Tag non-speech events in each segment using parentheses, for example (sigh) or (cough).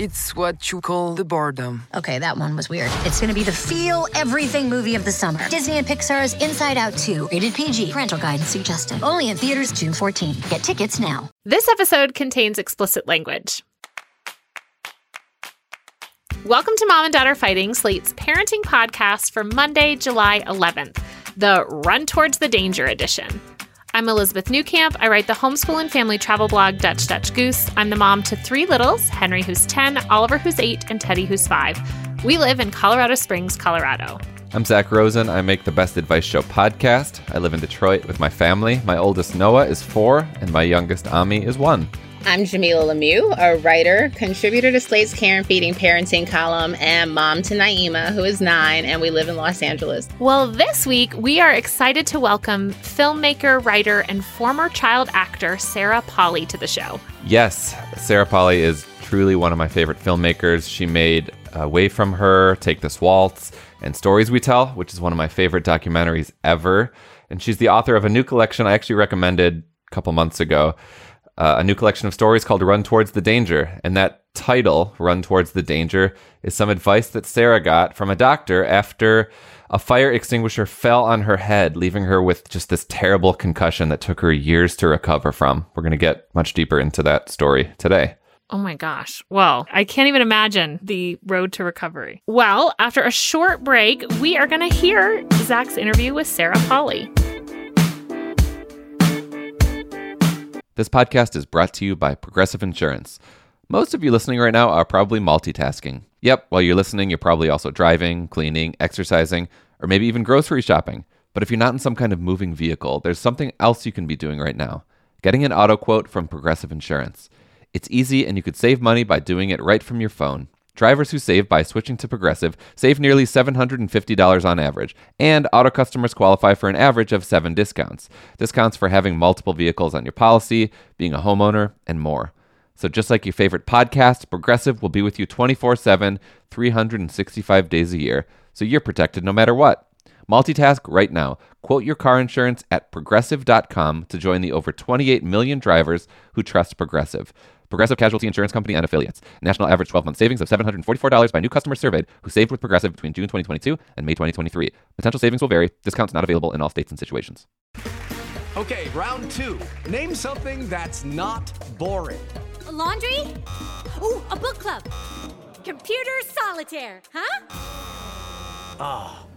It's what you call the boredom. Okay, that one was weird. It's gonna be the feel everything movie of the summer. Disney and Pixar's Inside Out 2, rated PG, parental guidance suggested. Only in theaters June 14. Get tickets now. This episode contains explicit language. Welcome to Mom and Dad Are Fighting, Slate's parenting podcast for Monday, July 11th, the Run Towards the Danger edition. I'm Elizabeth Newcamp. I write the homeschool and family travel blog Dutch Dutch Goose. I'm the mom to three littles Henry, who's 10, Oliver, who's 8, and Teddy, who's 5. We live in Colorado Springs, Colorado. I'm Zach Rosen. I make the Best Advice Show podcast. I live in Detroit with my family. My oldest Noah is four, and my youngest Ami is one. I'm Jamila Lemieux, a writer, contributor to Slate's Care and Feeding Parenting column, and mom to Naima, who is nine, and we live in Los Angeles. Well, this week we are excited to welcome filmmaker, writer, and former child actor Sarah Polley to the show. Yes, Sarah Polley is truly one of my favorite filmmakers. She made Away from Her, Take This Waltz, and Stories We Tell, which is one of my favorite documentaries ever. And she's the author of a new collection I actually recommended a couple months ago uh, a new collection of stories called Run Towards the Danger. And that title, Run Towards the Danger, is some advice that Sarah got from a doctor after a fire extinguisher fell on her head, leaving her with just this terrible concussion that took her years to recover from. We're going to get much deeper into that story today. Oh my gosh. Well, I can't even imagine the road to recovery. Well, after a short break, we are going to hear Zach's interview with Sarah Polley. This podcast is brought to you by Progressive Insurance. Most of you listening right now are probably multitasking. Yep, while you're listening, you're probably also driving, cleaning, exercising, or maybe even grocery shopping. But if you're not in some kind of moving vehicle, there's something else you can be doing right now getting an auto quote from Progressive Insurance. It's easy and you could save money by doing it right from your phone. Drivers who save by switching to Progressive save nearly $750 on average, and auto customers qualify for an average of seven discounts. Discounts for having multiple vehicles on your policy, being a homeowner, and more. So, just like your favorite podcast, Progressive will be with you 24 7, 365 days a year, so you're protected no matter what. Multitask right now. Quote your car insurance at progressive.com to join the over 28 million drivers who trust Progressive. Progressive Casualty Insurance Company and affiliates. National average 12 month savings of $744 by new customers surveyed who saved with Progressive between June 2022 and May 2023. Potential savings will vary. Discounts not available in all states and situations. Okay, round two. Name something that's not boring. A laundry? Ooh, a book club. Computer solitaire, huh? Ah, oh,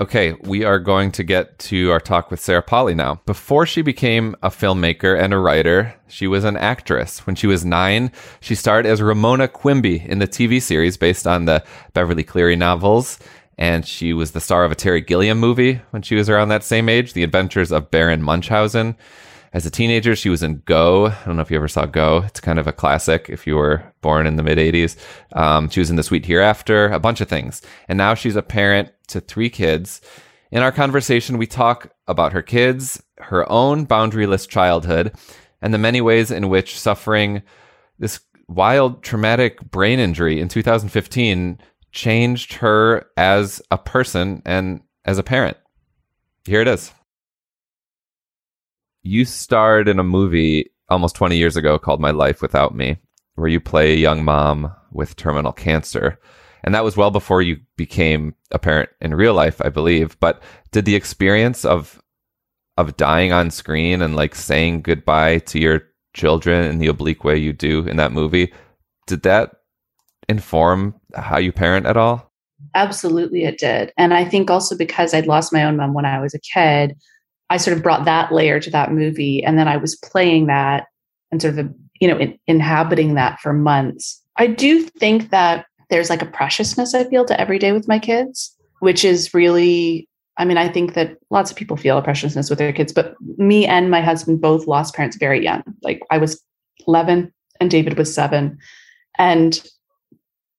Okay, we are going to get to our talk with Sarah Polley now. Before she became a filmmaker and a writer, she was an actress. When she was nine, she starred as Ramona Quimby in the TV series based on the Beverly Cleary novels and she was the star of a Terry Gilliam movie when she was around that same age, The Adventures of Baron Munchausen. As a teenager, she was in Go. I don't know if you ever saw Go. It's kind of a classic if you were born in the mid 80s. Um, she was in The Sweet Hereafter, a bunch of things. And now she's a parent to three kids. In our conversation, we talk about her kids, her own boundaryless childhood, and the many ways in which suffering this wild traumatic brain injury in 2015 changed her as a person and as a parent. Here it is. You starred in a movie almost 20 years ago called My Life Without Me, where you play a young mom with terminal cancer. And that was well before you became a parent in real life, I believe. But did the experience of of dying on screen and like saying goodbye to your children in the oblique way you do in that movie, did that inform how you parent at all? Absolutely, it did. And I think also because I'd lost my own mom when I was a kid, I sort of brought that layer to that movie. And then I was playing that and sort of, you know, in, inhabiting that for months. I do think that there's like a preciousness I feel to every day with my kids, which is really I mean, I think that lots of people feel a preciousness with their kids, but me and my husband both lost parents very young. Like I was 11 and David was seven. And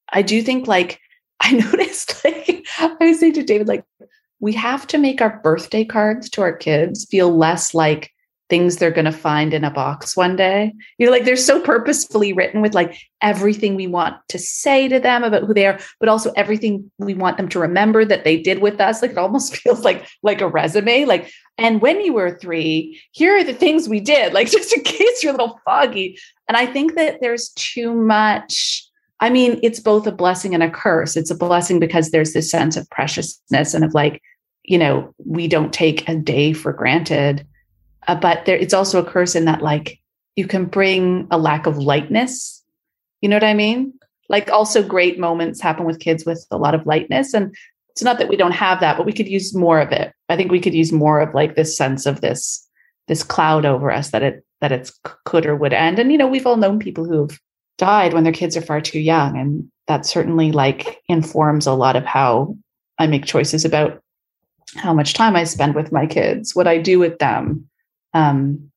I do think like (laughs) I noticed like I was saying to David, like, we have to make our birthday cards to our kids feel less like things they're going to find in a box one day. You know, like they're so purposefully written with like everything we want to say to them about who they are, but also everything we want them to remember that they did with us. Like it almost (laughs) feels like like a resume. Like, and when you were three, here are the things we did, like (laughs) just in case you're a little foggy. And I think that there's too much. I mean, it's both a blessing and a curse. It's a blessing because there's this sense of preciousness and of like, you know, we don't take a day for granted uh, but there, it's also a curse in that like you can bring a lack of lightness. You know what I mean? Like also great moments happen with kids with a lot of lightness. And it's not that we don't have that, but we could use more of it. I think we could use more of like this sense of this, this cloud over us that it, that it's could or would end. And, you know, we've all known people who've died when their kids are far too young. And that certainly like informs a lot of how I make choices about how much time I spend with my kids, what I do with them, um,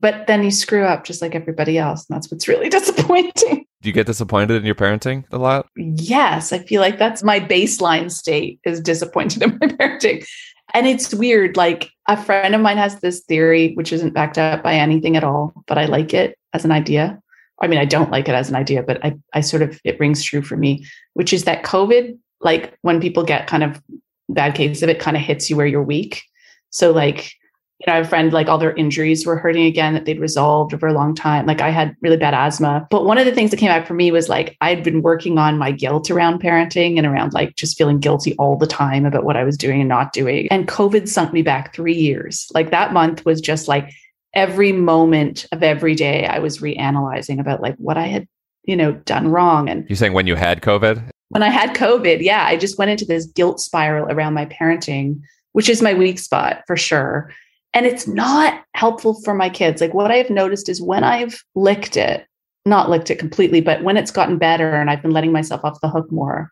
but then you screw up just like everybody else. And that's what's really (laughs) disappointing. Do you get disappointed in your parenting a lot? Yes. I feel like that's my baseline state is disappointed in my (laughs) parenting. And it's weird. Like a friend of mine has this theory, which isn't backed up by anything at all, but I like it as an idea. I mean, I don't like it as an idea, but I, I sort of, it rings true for me, which is that COVID, like when people get kind of bad case of it, kind of hits you where you're weak. So, like, you know, I have a friend like all their injuries were hurting again that they'd resolved over a long time. Like I had really bad asthma. But one of the things that came back for me was like I'd been working on my guilt around parenting and around like just feeling guilty all the time about what I was doing and not doing. And COVID sunk me back three years. Like that month was just like every moment of every day I was reanalyzing about like what I had, you know, done wrong. And you're saying when you had COVID? When I had COVID, yeah, I just went into this guilt spiral around my parenting, which is my weak spot for sure and it's not helpful for my kids. Like what I've noticed is when I've licked it, not licked it completely, but when it's gotten better and I've been letting myself off the hook more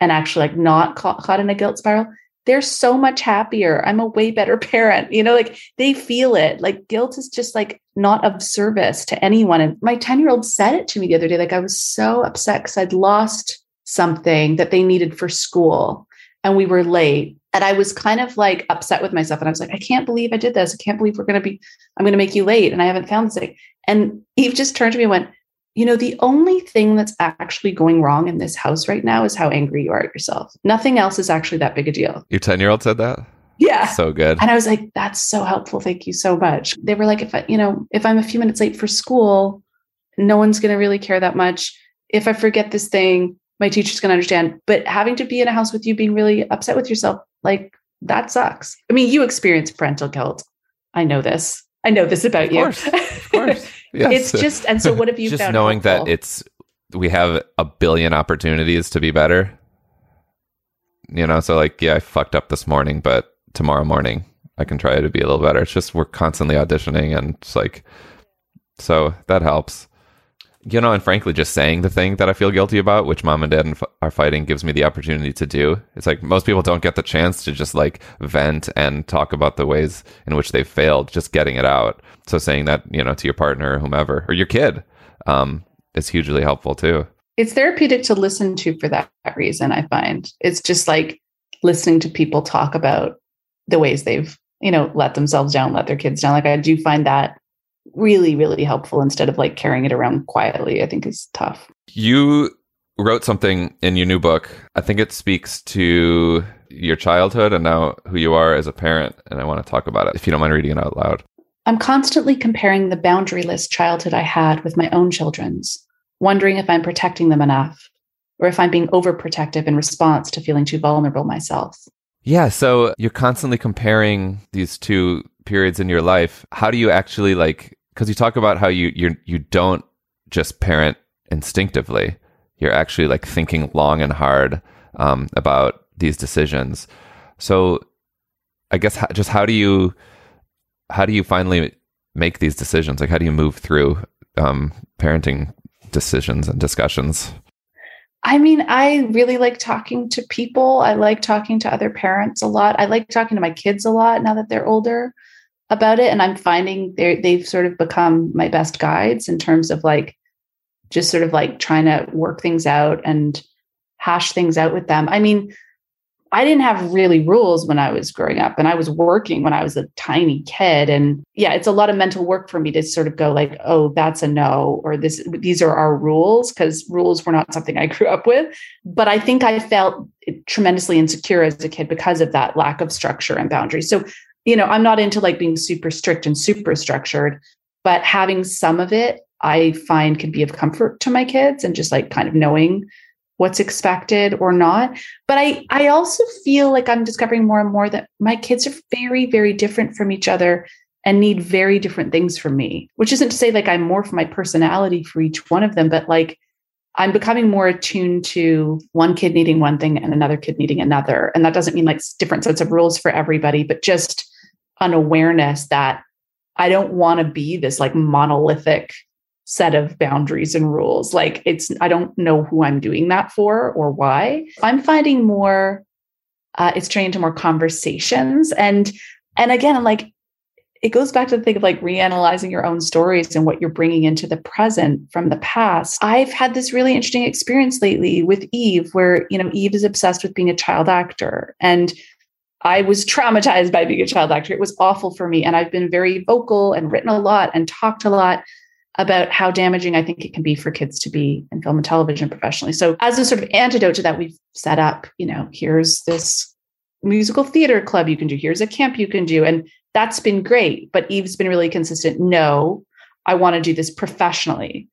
and actually like not caught, caught in a guilt spiral, they're so much happier. I'm a way better (laughs) parent. You know, like they feel it. Like guilt is just like not of service to anyone. And my 10 year old said it to me the other day. Like I was so upset because I'd lost something that they needed for school and we were late and I was kind of like upset with myself. And I was like, I can't believe I did this. I can't believe we're going to be, I'm going to make you late. And I haven't found this thing. And Eve just turned to me and went, you know, the only thing that's actually going wrong in this house right now is how angry you are at yourself. Nothing else is actually that big a deal. Your 10 year old said that? Yeah. So good. And I was like, that's so helpful. Thank you so much. They were like, if I, you know, if I'm a few minutes late for school, no one's going to really care that much. If I forget this thing, my teacher's going to understand. But having to be in a house with you being really upset with yourself, like that sucks. I mean, you experience parental guilt. I know this. I know this about of you. Course, of course. (laughs) Yes. it's just, and so what have you (laughs) just found? knowing helpful? that it's we have a billion opportunities to be better. You know, so like, yeah, I fucked up this morning, but tomorrow morning I can try to be a little better. It's just we're constantly auditioning, and it's like, so that helps you know, and frankly, just saying the thing that I feel guilty about, which mom and dad are fighting, gives me the opportunity to do. It's like most people don't get the chance to just like vent and talk about the ways in which they've failed, just getting it out. So saying that, you know, to your partner or whomever or your kid um, is hugely helpful too. It's therapeutic to listen to for that reason, I find. It's just like listening to people talk about the ways they've, you know, let themselves down, let their kids down. Like I do find that really, really helpful instead of like carrying it around quietly, I think is tough. You wrote something in your new book. I think it speaks to your childhood and now who you are as a parent. And I want to talk about it if you don't mind reading it out loud. I'm constantly comparing the boundaryless childhood I had with my own children's, wondering if I'm protecting them enough or if I'm being overprotective in response to feeling too vulnerable myself. Yeah, so you're constantly comparing these two periods in your life. How do you actually like cuz you talk about how you you you don't just parent instinctively. You're actually like thinking long and hard um, about these decisions. So I guess just how do you how do you finally make these decisions? Like how do you move through um, parenting decisions and discussions? I mean, I really like talking to people. I like talking to other parents a lot. I like talking to my kids a lot now that they're older about it. And I'm finding they they've sort of become my best guides in terms of like just sort of like trying to work things out and hash things out with them. I mean, I didn't have really rules when I was growing up and I was working when I was a tiny kid and yeah it's a lot of mental work for me to sort of go like oh that's a no or this these are our rules because rules were not something I (laughs) grew up with but I think I felt tremendously insecure as a kid because of that lack of structure and boundaries so you know I'm not into like being super strict and super structured but having some of it I find can be of comfort to my kids and just like kind of knowing what's expected or not. But i i also feel like i'm discovering more and more that my kids are very very different from each other and need very different things from me which isn't to say like more for my personality for each one of them but like i'm becoming more attuned to one kid needing one thing and another kid needing another. And that doesn't mean like different sets of rules for everybody but just an awareness that i don't want to be this like monolithic set of boundaries and rules. Like it's, I don't know who I'm doing that for or why. I'm finding more, uh, it's turning into more conversations. And, and again, like it goes back to the thing of like reanalyzing your own stories and what you're bringing into the present from the past. I've had this really interesting experience lately with Eve, where, you know, Eve is obsessed with being a child actor. And I was traumatized by being a child actor. It was awful for me. And I've been very vocal and written a lot and talked a lot about how damaging I think it can be for kids to be in film and television professionally. So, as a sort of antidote to that, we've set up, you know, here's this musical theater club you can do, here's a camp you can do. And that's been great. But Eve's been really consistent. No, I want to do this professionally.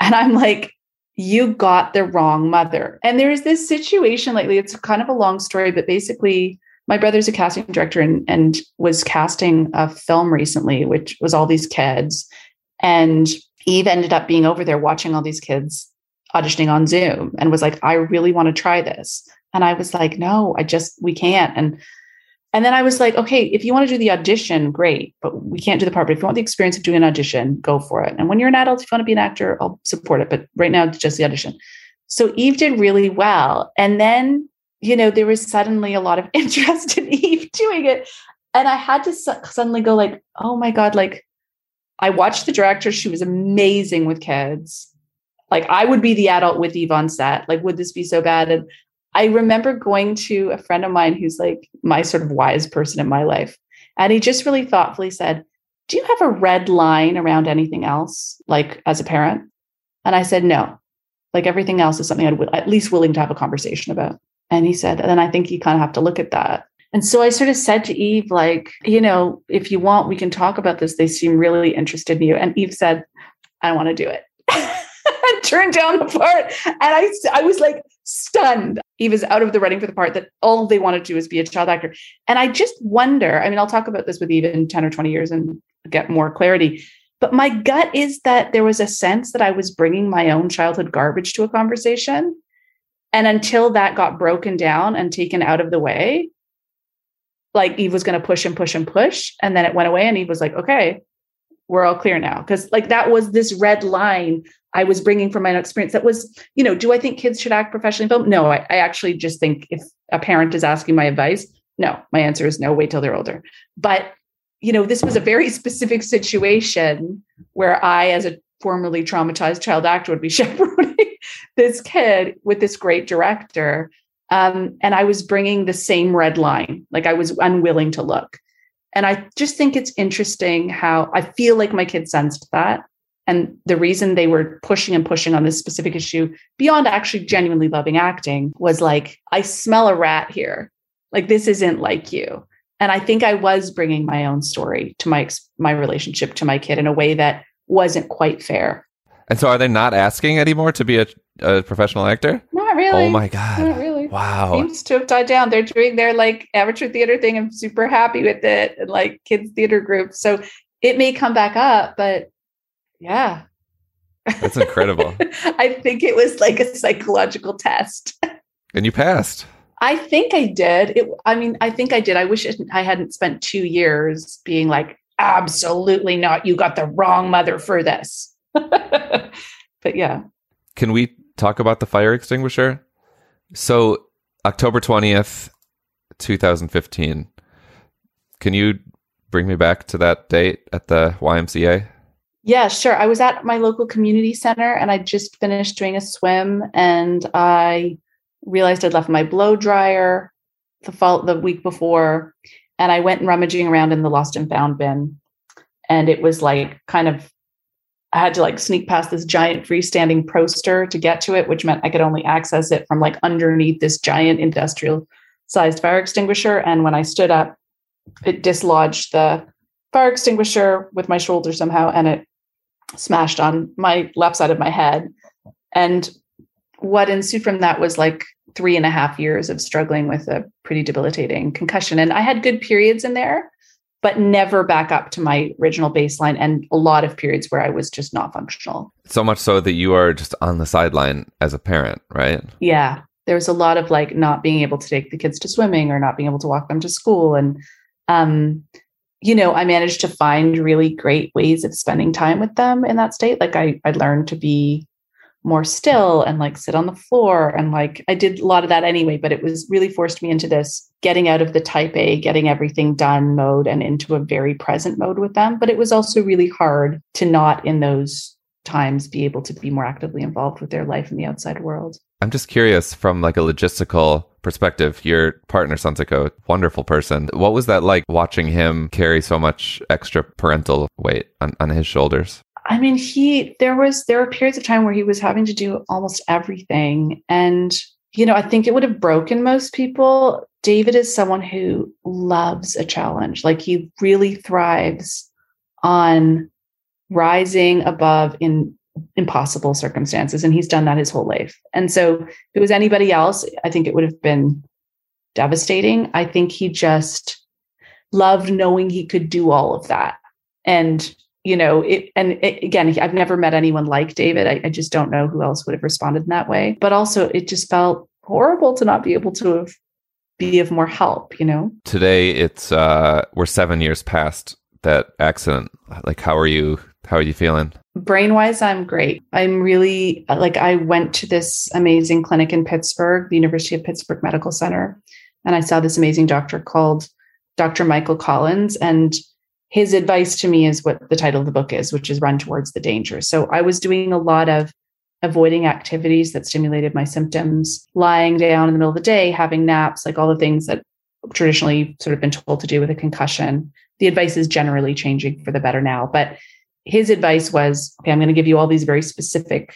And I'm like, you got the wrong mother. And there's this situation lately, it's kind of a long story, but basically, my brother's a casting director and, and was casting a film recently, which was all these kids and Eve ended up being over there watching all these kids auditioning on Zoom and was like, I really want to try this. And I was like, no, I just, we can't. And and then I was like, okay, if you want to do the audition, great, but we can't do the part. But if you want the experience of doing an audition, go for it. And when you're an adult, if you want to be an actor, I'll support it. But right now, it's just the audition. So Eve did really well. And then, you know, there was suddenly a lot of (laughs) interest in Eve doing it. And I had to su- suddenly go like, oh my God, like I watched the director. She was amazing with kids. Like I would be the adult with Eve on set. Like, would this be so bad? And I remember going to a friend of mine who's like my sort of wise person in my life. And he just really thoughtfully said, Do you have a red line around anything else, like as a parent? And I said, No. Like everything else is something I'd w- at least willing to have a conversation about. And he said, and then I think you kind of have to look at that and so I sort of said to Eve, like, you know, if you want, we can talk about this. They seem really interested in you. And Eve said, I don't want to do it. (laughs) and turned down the part. And I, I was like stunned. Eve is out of the running for the part that all they want to do is be a child actor. And I just wonder, I mean, I'll talk about this with Eve in 10 or 20 years and get more clarity. But my gut is that there was a sense that I was bringing my own childhood garbage to a conversation. And until that got broken down and taken out of the way, like Eve was going to push and push and push. And then it went away. And Eve was like, okay, we're all clear now. Cause like that was this red line I was bringing from my own experience. That was, you know, do I think kids should act professionally film? No, I, I actually just think if a parent is asking my advice, no, my answer is no, wait till they're older. But, you know, this was a very (laughs) specific situation where I, as a formerly traumatized child actor, would be (laughs) chaperoning this kid with this great director um, and I was bringing the same red line, like I was unwilling to look. And I just think it's interesting how I feel like my kids sensed that. And the reason they were pushing and pushing on this specific issue beyond actually genuinely loving acting was like, I smell a rat here. Like, this isn't like you. And I think I was bringing my own story to my my relationship to my kid in a way that wasn't quite fair. And so, are they not asking anymore to be a, a professional actor? Not really. Oh my god! Not really. Wow. Seems to have died down. They're doing their like amateur theater thing. I'm super happy with it, and like kids theater groups. So it may come back up, but yeah. That's incredible. (laughs) I think it was like a psychological test. And you passed. I think I did. It, I mean, I think I did. I wish it, I hadn't spent two years being like, absolutely not. You got the wrong mother for this. (laughs) but yeah. Can we talk about the fire extinguisher? So, October 20th, 2015. Can you bring me back to that date at the YMCA? Yeah, sure. I was at my local community center and I just finished doing a swim and I realized I'd left my blow dryer the fall the week before and I went rummaging around in the lost and found bin and it was like kind of I had to like sneak past this giant freestanding poster to get to it, which meant I could only access it from like underneath this giant industrial sized fire extinguisher. And when I stood up, it dislodged the fire extinguisher with my shoulder somehow and it smashed on my left side of my head. And what ensued from that was like three and a half years of struggling with a pretty debilitating concussion. And I had good periods in there, but never back up to my original baseline and a lot of periods where I was just not functional. So much so that you are just on the sideline as a parent, right? Yeah. There was a lot of like not being able to take the kids to swimming or not being able to walk them to school. And, um, you know, I managed to find really great ways of spending time with them in that state. Like I, I learned to be more still and like sit on the floor and like I did a lot of that anyway, but it was really forced me into this getting out of the type A, getting everything done mode and into a very present mode with them. But it was also really hard to not in those times be able to be more actively involved with their life in the outside world. I'm just curious from like a logistical perspective. Your partner a wonderful person. What was that like watching him carry so much extra parental weight on, on his shoulders? I mean, he there was there were periods of time where he was having to do almost everything. And, you know, I think it would have broken most people. David is someone who loves a challenge. Like he really thrives on rising above in impossible circumstances. And he's done that his whole life. And so if it was anybody else, I think it would have been devastating. I think he just loved knowing he could do all of that. And you know it and it, again i've never met anyone like david. I, I, just don't know who else would have responded in that way. But also it just felt horrible to not be able to have, be of more help you know? Today it's uh we're seven years past that accident. Like how are you how are you feeling? Brain wise i'm great. I'm really like i went to this amazing clinic in pittsburgh the university of pittsburgh medical center and i saw this amazing doctor called dr michael collins and his advice to me is what the title of the book is, which is Run Towards the Danger. So I was doing a lot of avoiding activities that stimulated my symptoms, lying down in the middle of the day, having naps, like all the things that traditionally sort of been told to do with a concussion. The advice is generally changing for the better now. But his advice was okay, I'm going to give you all these very specific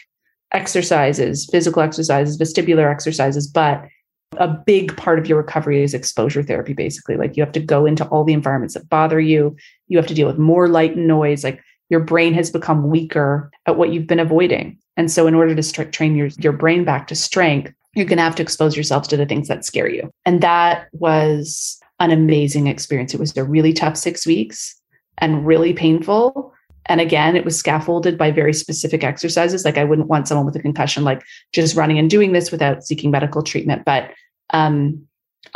exercises, physical exercises, vestibular exercises, but a big part of your recovery is exposure therapy basically. Like you have to go into all the environments that bother you. You have to deal with more light and noise. Like your brain has become weaker at what you've been avoiding. And so in order to st- train your, your brain back to strength you're going to have to expose yourself to the things that scare you. And that was an amazing experience. It was a really tough six weeks and really painful. And again, it was scaffolded by very specific exercises. Like I wouldn't want someone with a concussion, like just running and doing this without seeking medical treatment. But um,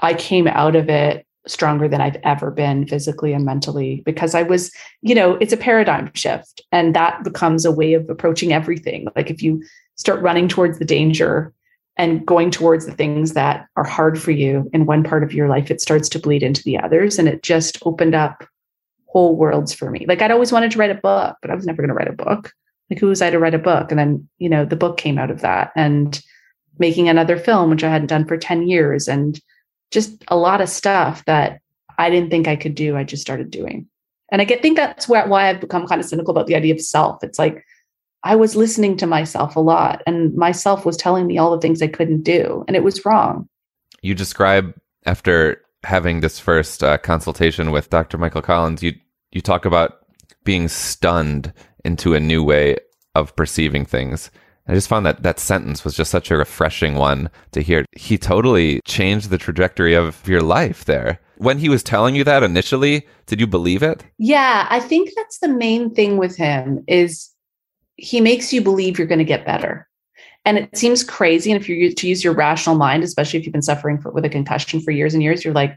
I came out of it stronger than I've ever been physically and mentally because I was, you know, it's a paradigm shift and that becomes a way of approaching everything. Like if you start running towards the danger and going towards the things that are hard for you in one part of your life, it starts to bleed into the others. And it just opened up whole worlds for me. Like I'd always wanted to write a book, but I was never going to write a book. Like who was I to write a book? And then, you know, the book came out of that. And making another film, which I hadn't done for 10 years, and just a lot of stuff that I didn't think I could do. I just started doing. And I get, think that's why, why I've become kind of cynical about the idea of self. It's like I was listening to myself a lot, and myself was telling me all the things I couldn't do, and it was wrong. You describe after having this first uh, consultation with Dr. Michael Collins, you you talk about being stunned into a new way of perceiving things. I just found that that sentence was just such a refreshing one to hear. He totally changed the trajectory of your life there. When he was telling you that initially, did you believe it? Yeah, I think that's the main thing with him is he makes you believe you're going to get better. And it seems crazy. And if you're to use your rational mind, especially if you've been suffering for, with a concussion for years and years, you're like,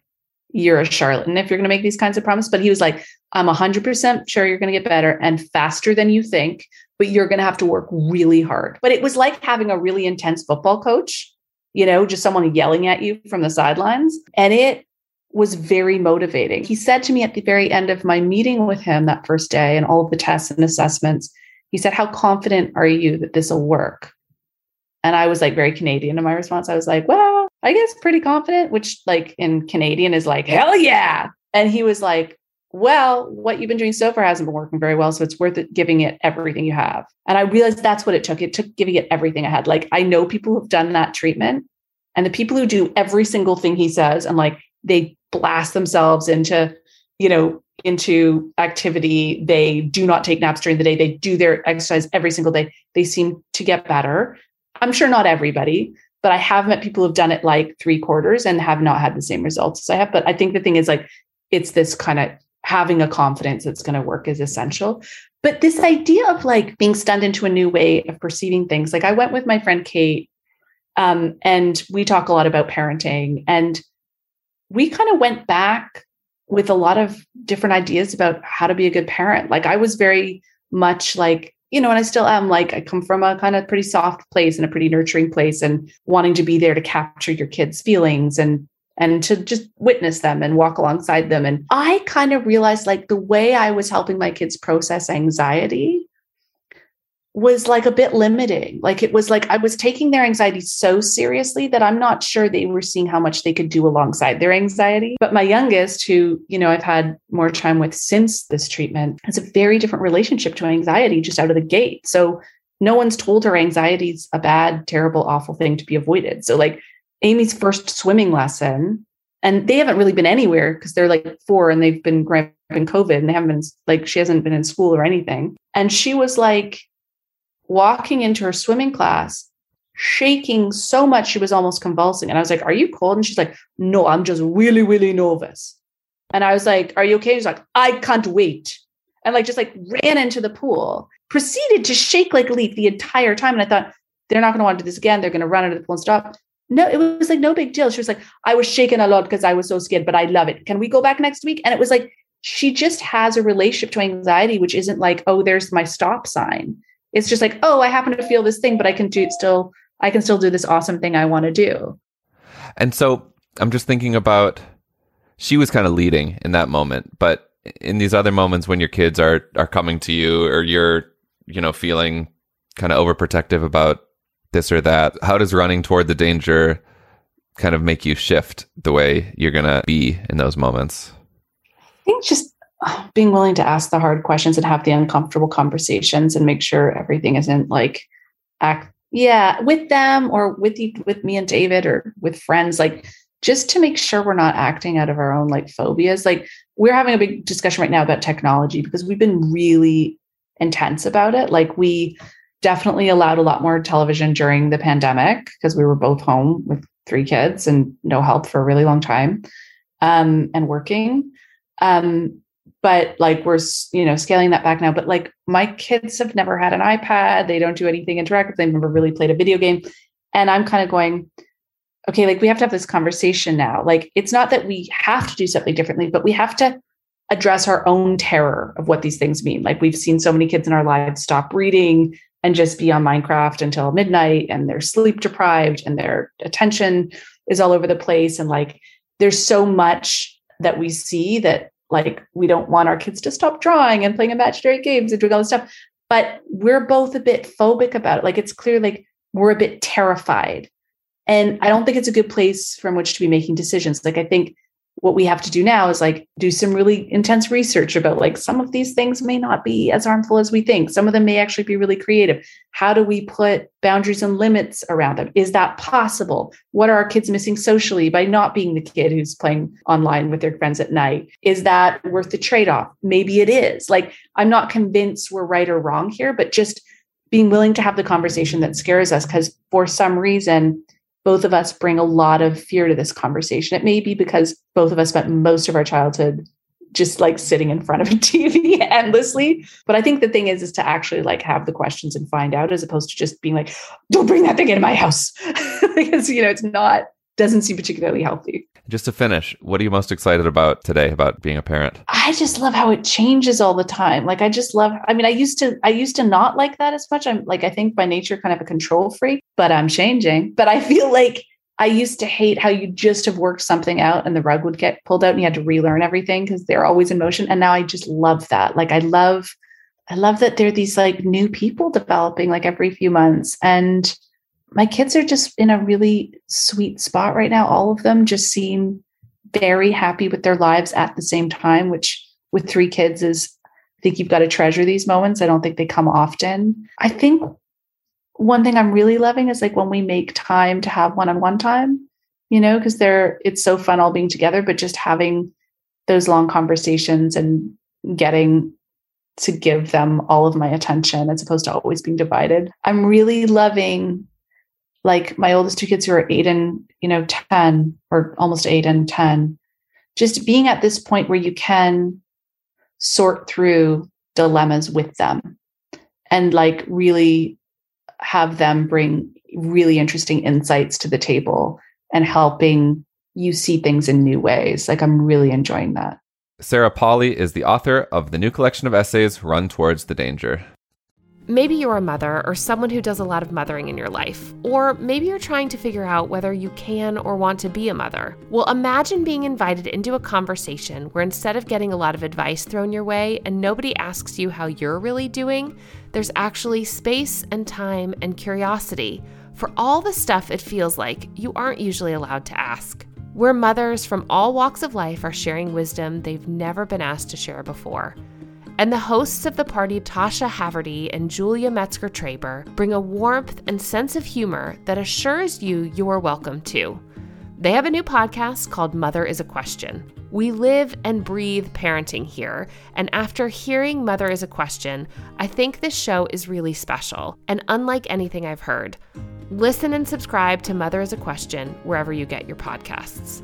you're a charlatan if you're going to make these kinds of promises. But he was like, I'm 100% sure you're going to get better and faster than you think but you're going to have to work really hard. But it was like having a really intense football coach, you know, just someone yelling at you from the sidelines. And it was very motivating. He said to me at the very end of my meeting with him that first day and all of the tests and assessments, he said, How confident are you that this will work? And I was like very Canadian in my response. I was like, Well, I guess pretty confident, which like in Canadian is like, Hell yeah. And he was like, well, what you've been doing so far hasn't been working very well. So it's worth it giving it everything you have. And I realized that's what it took. It took giving it everything I had. Like I know people who've done that treatment and the people who do every single thing he says and like they blast themselves into, you know, into activity. They do not take naps during the day. They do their exercise every single day. They seem to get better. I'm sure not everybody, but I have met people who've done it like three quarters and have not had the same results as I have. But I think the thing is like, it's this kind of having a confidence that's going to work is essential. But this idea of like being stunned into a new way of perceiving things, like I went with my friend Kate, um, and we talk a lot about parenting, and we kind of went back with a lot of different ideas about how to be a good parent. Like I was very much like, you know, and I still am like, I come from a kind of pretty soft place and a pretty nurturing place and wanting to be there to capture your kids' feelings and and to just witness them and walk alongside them. And I kind of realized like the way I was helping my kids process anxiety was like a bit limiting. Like it was like I was taking their anxiety so seriously that I'm not sure they were seeing how much they could do alongside their anxiety. But my youngest, who, you know, I've had more time with since this treatment, has a very different relationship to anxiety just out of the gate. So no one's told her anxiety is a bad, terrible, awful thing to be avoided. So like Amy's first swimming lesson, and they haven't really been anywhere because they're like four and they've been grabbing COVID and they haven't been like she hasn't been in school or anything. And she was like walking into her swimming class, shaking so much she was almost convulsing. And I was like, Are you cold? And she's like, No, I'm just really, really nervous. And I was like, Are you okay? She's like, I can't wait. And like just like ran into the pool, proceeded to shake like a leaf the entire time. And I thought, they're not going to want to do this again. They're going to run into the pool and stop. No, it was like no big deal. She was like, I was shaking a lot because I was so scared, but I love it. Can we go back next week? And it was like, she just has a relationship to anxiety, which isn't like, oh, there's my stop sign. It's just like, oh, I happen to feel this thing, but I can do still, I can still do this awesome thing I want to do. And so I'm just thinking about she was kind of leading in that moment, but in these other moments when your kids are are coming to you or you're, you know, feeling kind of overprotective about this or that? How does running toward the danger kind of make you shift the way you're going to be in those moments? I think just being willing to ask the hard questions and have the uncomfortable conversations and make sure everything isn't like act yeah with them or with you with me and david or with friends like just to make sure we're not acting out of our own like phobias like we're having a big discussion right now about technology because we've been really intense about it like we definitely allowed a lot more television during the pandemic because we were both home with three kids and no help for a really long time um, and working. Um, but like we're you know scaling that back now. But like my kids have never had an iPad. They don't do anything interactive. They've never really played a video game. And I'm kind of going, okay, like we have to have this conversation now. Like it's not that we have to do something differently, but we have to address our own terror of what these things mean. Like we've seen so many kids in our lives stop reading, and just be on Minecraft until midnight and they're sleep deprived and their attention is all over the place. And like there's so much that we see that like we don't want our kids to stop drawing and playing imaginary games and doing all this stuff. But we're both a bit phobic about it. Like it's clear like we're a bit terrified. And I don't think it's a good place from which to be making decisions. Like I think what we have to do now is like do some really intense research about like some of these things may not be as harmful as we think. Some of them may actually be really creative. How do we put boundaries and limits around them? Is that possible? What are our kids missing socially by not being the kid who's playing online with their friends at night? Is that worth the trade-off? Maybe it is. Like i'm not convinced we're right or wrong here but just being willing to have the conversation that scares us because for some reason both of us bring a lot of fear to this conversation. It may be because both of us spent most of our childhood just like sitting in front of a (laughs) TV endlessly. But I think the thing is, is to actually like have the questions and find out as opposed to just being like, don't bring that thing into my house. (laughs) because, you know, it's not, doesn't seem particularly healthy. Just to finish, what are you most excited about today about being a parent? I just love how it changes all the time. Like I just love I mean I used to I used to not like that as much. I'm like I think by nature kind of a control freak, but I'm changing. But I feel like I used to hate how you just have worked something out and the rug would get pulled out and you had to relearn everything because they're always in motion. And now I just love that. Like I love I love that there are these like new people developing like every few months. And my kids are just in a really sweet spot right now. All of them just seem very happy with their lives at the same time, which with three kids is, I think you've got to treasure these moments. I don't think they come often. I think one thing I'm really loving is like when we make time to have one on one time, you know, because they're, it's so fun all being together, but just having those long conversations and getting to give them all of my attention as opposed to always being divided. I'm really loving like my oldest two kids who are eight and you know 10 or almost eight and 10 just being at this point where you can sort through dilemmas with them and like really have them bring really interesting insights to the table and helping you see things in new ways. Like i'm really enjoying that. Sarah Polley is the author of the new collection of essays, Run Towards the Danger. Maybe you're a mother or someone who does a lot of mothering in your life. Or maybe you're trying to figure out whether you can or want to be a mother. Well, imagine being invited into a conversation where instead of getting a lot of advice thrown your way and nobody asks you how you're really doing, there's actually space and time and curiosity for all the stuff it feels like you aren't usually allowed to ask where mothers from all walks of life are sharing wisdom they've never been asked to share before. And the hosts of the party, Tasha Haverty and Julia Metzger Traber, bring a warmth and sense of humor that assures you you are welcome too. They have a new podcast called Mother is a Question. We live and breathe parenting here, and after hearing Mother is a Question, I think this show is really special and unlike anything I've heard. Listen and subscribe to Mother is a Question wherever you get your podcasts.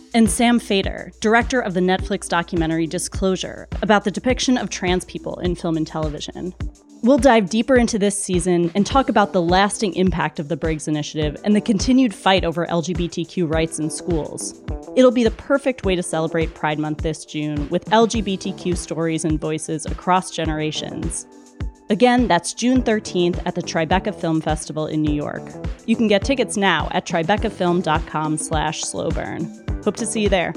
and Sam Fader, director of the Netflix documentary Disclosure, about the depiction of trans people in film and television. We'll dive deeper into this season and talk about the lasting impact of the Briggs Initiative and the continued fight over LGBTQ rights in schools. It'll be the perfect way to celebrate Pride Month this June with LGBTQ stories and voices across generations. Again, that's June 13th at the Tribeca Film Festival in New York. You can get tickets now at tribecafilm.com slash slowburn. Hope to see you there.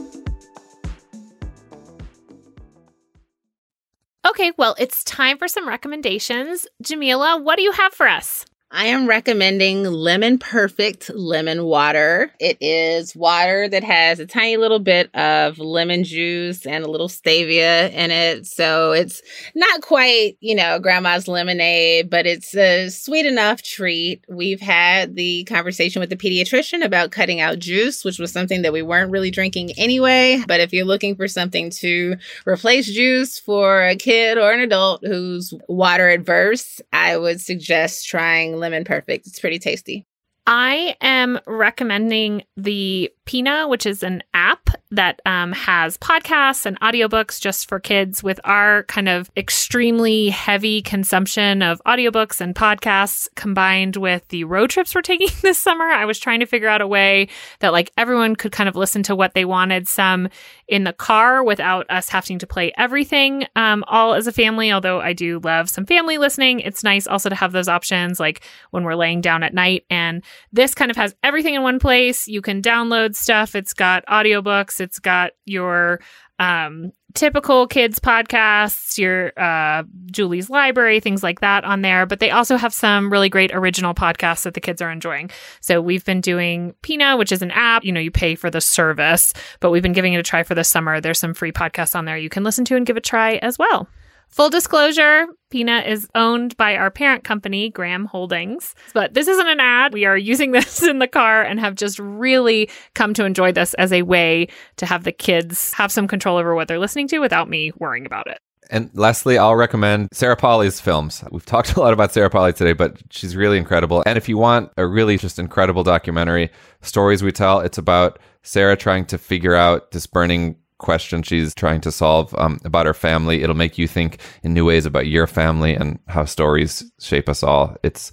Okay, well, it's time for some recommendations. Jamila, what do you have for us? I am recommending Lemon Perfect lemon water. It is water that has a tiny little bit of lemon juice and a little stevia in it. So it's not quite, you know, grandma's lemonade, but it's a sweet enough treat. We've had the conversation with the pediatrician about cutting out juice, which was something that we weren't really drinking anyway. But if you're looking for something to replace juice for a kid or an adult who's water adverse, I would suggest trying Lemon Perfect. It's pretty tasty. I am recommending the Pinna, which is an app that um, has podcasts and audiobooks just for kids with our kind of extremely heavy consumption of audiobooks and podcasts combined with the road trips we're taking (laughs) this summer. I was trying to figure out a way that like everyone could kind of listen to what they wanted some in the car without us having to play everything um, all as a family. Although I do love some family listening, it's nice also to have those options like when we're laying down at night. And this kind of has everything in one place. You can download stuff. It's got audiobooks. It's got your um, typical kids podcasts, your uh, Julie's Library, things like that on there. But they also have some really great original podcasts that the kids are enjoying. So we've been doing Pinna, which is an app. You know, you pay for the service, but we've been giving it a try for the summer. There's some free podcasts on there you can listen to and give a try as well. Full disclosure, Peanut is owned by our parent company, Graham Holdings. But this isn't an ad. We are using (laughs) this in the car and have just really come to enjoy this as a way to have the kids have some control over what they're listening to without me worrying about it. And lastly, I'll recommend Sarah Polley's films. We've (laughs) talked a lot about Sarah Polly today, but she's really incredible. And if you want a really just incredible documentary, Stories We Tell, it's about Sarah trying to figure out this burning question she's trying to solve um, about her family. It'll make you think in new ways about your family and how stories shape us all. It's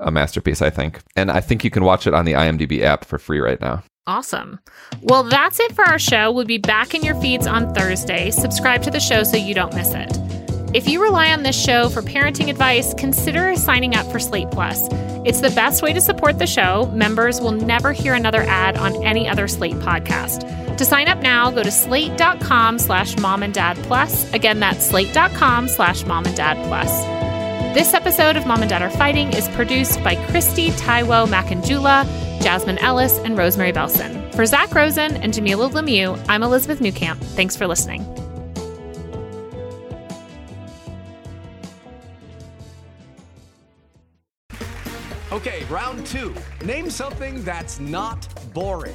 a masterpiece, I think. And I think you can watch it on the IMDb app for free right now. Awesome. Well, that's it for our show. We'll be back in your feeds on Thursday. Subscribe to the show so you don't miss it. If you rely on this show for parenting advice, consider signing up for Slate Plus. It's the best way to support the show. Members will never hear another ad on any other Slate podcast. To sign up now, go to slate.com slash mom and dad plus. Again, that's slate.com slash mom and dad plus. This episode of Mom and Dad Are Fighting is produced by Christy Taiwo Makanjuola, Jasmine Ellis, and Rosemary Belson. For Zach Rosen and Jamilah Lemieux, I'm Elizabeth Newcamp. Thanks for listening. Okay, round two. Name something that's not boring.